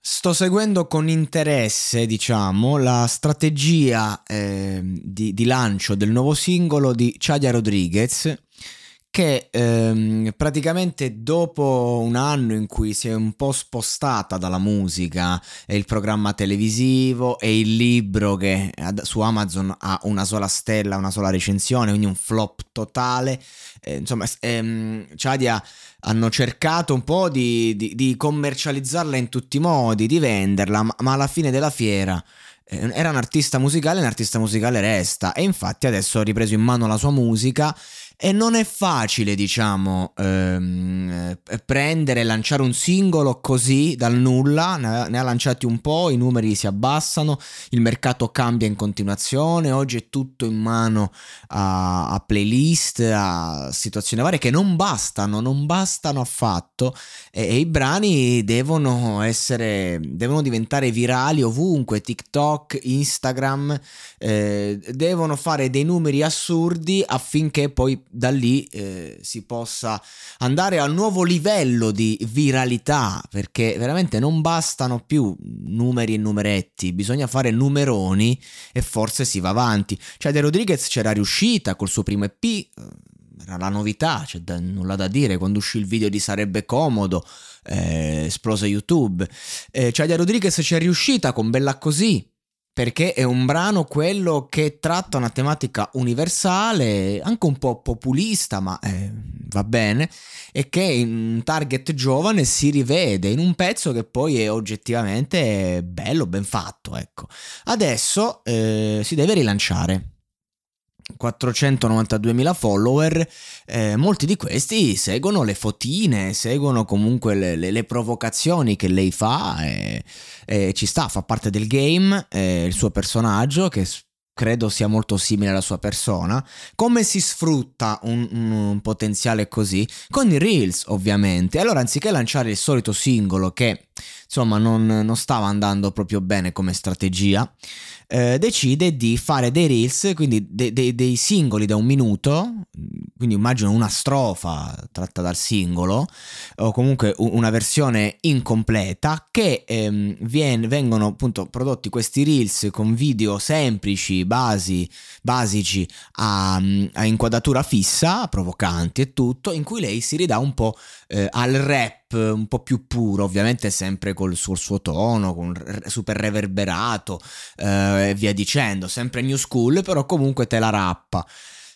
Sto seguendo con interesse, diciamo, la strategia eh, di, di, lancio del nuovo singolo di Chadia Rodriguez, che ehm, praticamente dopo un anno in cui si è un po' spostata dalla musica e il programma televisivo e il libro che su Amazon ha una sola stella, una sola recensione, quindi un flop totale, eh, insomma, ehm, Chadia hanno cercato un po' di, di, di, commercializzarla in tutti i modi, di venderla, ma, ma alla fine della fiera eh, era un artista musicale, un artista musicale resta. E infatti adesso ha ripreso in mano la sua musica e non è facile, diciamo, ehm, eh, prendere e lanciare un singolo così dal nulla, ne ha lanciati un po', i numeri si abbassano, il mercato cambia in continuazione, oggi è tutto in mano a, a playlist, a situazioni varie che non bastano, non bastano affatto. E, e i brani devono essere, devono diventare virali ovunque, TikTok, Instagram, eh, devono fare dei numeri assurdi affinché poi da lì eh, si possa andare al nuovo livello di viralità, perché veramente non bastano più numeri e numeretti, bisogna fare numeroni e forse si va avanti. Cioè De Rodriguez c'era riuscita col suo primo EP, eh, era la novità, c'è da, nulla da dire, quando uscì il video di Sarebbe Comodo, eh, esplose YouTube. Eh, Chadia Rodriguez ci è riuscita con Bella Così, perché è un brano quello che tratta una tematica universale, anche un po' populista, ma eh, va bene, e che in un target giovane si rivede in un pezzo che poi è oggettivamente bello, ben fatto, ecco. Adesso eh, si deve rilanciare 492.000 follower, eh, molti di questi seguono le fotine, seguono comunque le, le, le provocazioni che lei fa e, e, ci sta, fa parte del game, eh, il suo personaggio che credo sia molto simile alla sua persona. Come si sfrutta un, un potenziale così? Con i reels ovviamente. Allora anziché lanciare il solito singolo che insomma non, non stava andando proprio bene come strategia, eh, decide di fare dei reels, quindi de- de- dei singoli da un minuto, quindi immagino una strofa tratta dal singolo, o comunque una versione incompleta, che ehm, viene, vengono appunto prodotti questi reels con video semplici, basi, basici, a, a inquadratura fissa, provocanti e tutto, in cui lei si ridà un po' eh, al rap un po' più puro, ovviamente sempre col suo, suo tono, con super reverberato eh, e via dicendo, sempre new school, però comunque te la rappa.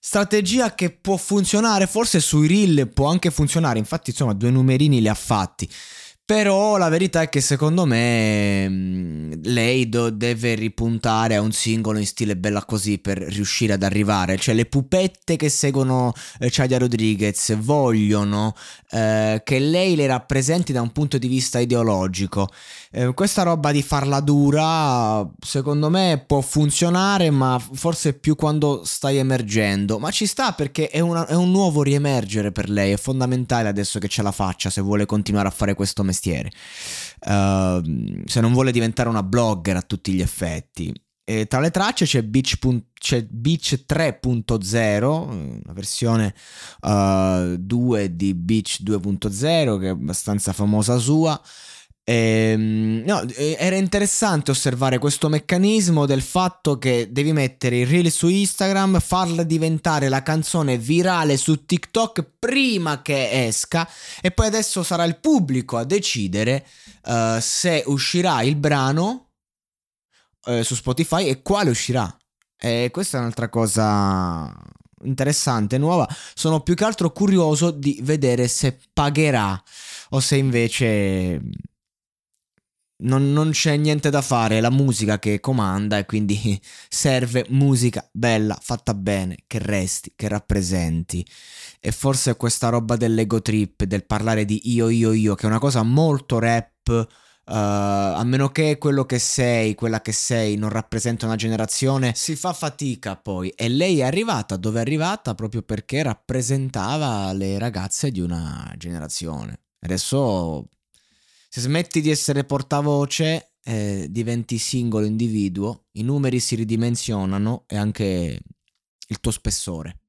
Strategia che può funzionare, forse sui reel può anche funzionare, infatti insomma due numerini li ha fatti. Però la verità è che secondo me mm, lei do- deve ripuntare a un singolo in stile bella così per riuscire ad arrivare. Cioè le pupette che seguono eh, Chadia Rodriguez vogliono eh, che lei le rappresenti da un punto di vista ideologico. Eh, questa roba di farla dura secondo me può funzionare ma forse più quando stai emergendo. Ma ci sta perché è, una- è un nuovo riemergere per lei. È fondamentale adesso che ce la faccia se vuole continuare a fare questo mestiere mestiere. Uh, se non vuole diventare una blogger a tutti gli effetti. E tra le tracce c'è Beach, c'è Beach 3.0, una versione uh, eh, 2 di Beach 2.0 che è abbastanza famosa sua. Ehm, no, era interessante osservare questo meccanismo del fatto che devi mettere il reel su Instagram, farla diventare la canzone virale su TikTok prima che esca e poi adesso sarà il pubblico a decidere uh, se uscirà il brano uh, su Spotify e quale uscirà. E questa è un'altra cosa interessante, nuova. Sono più che altro curioso di vedere se pagherà o se invece non, non, c'è niente da fare, è la musica che comanda e quindi serve musica bella, fatta bene, che resti, che rappresenti. E forse questa roba dell'ego trip, del parlare di io, io, io, che è una cosa molto rap, uh, a meno che quello che sei, quella che sei, non rappresenta una generazione, si fa fatica poi. E lei è arrivata dove è arrivata proprio perché rappresentava le ragazze di una generazione. Adesso se smetti di essere portavoce, eh, diventi singolo individuo, i numeri si ridimensionano e anche il tuo spessore.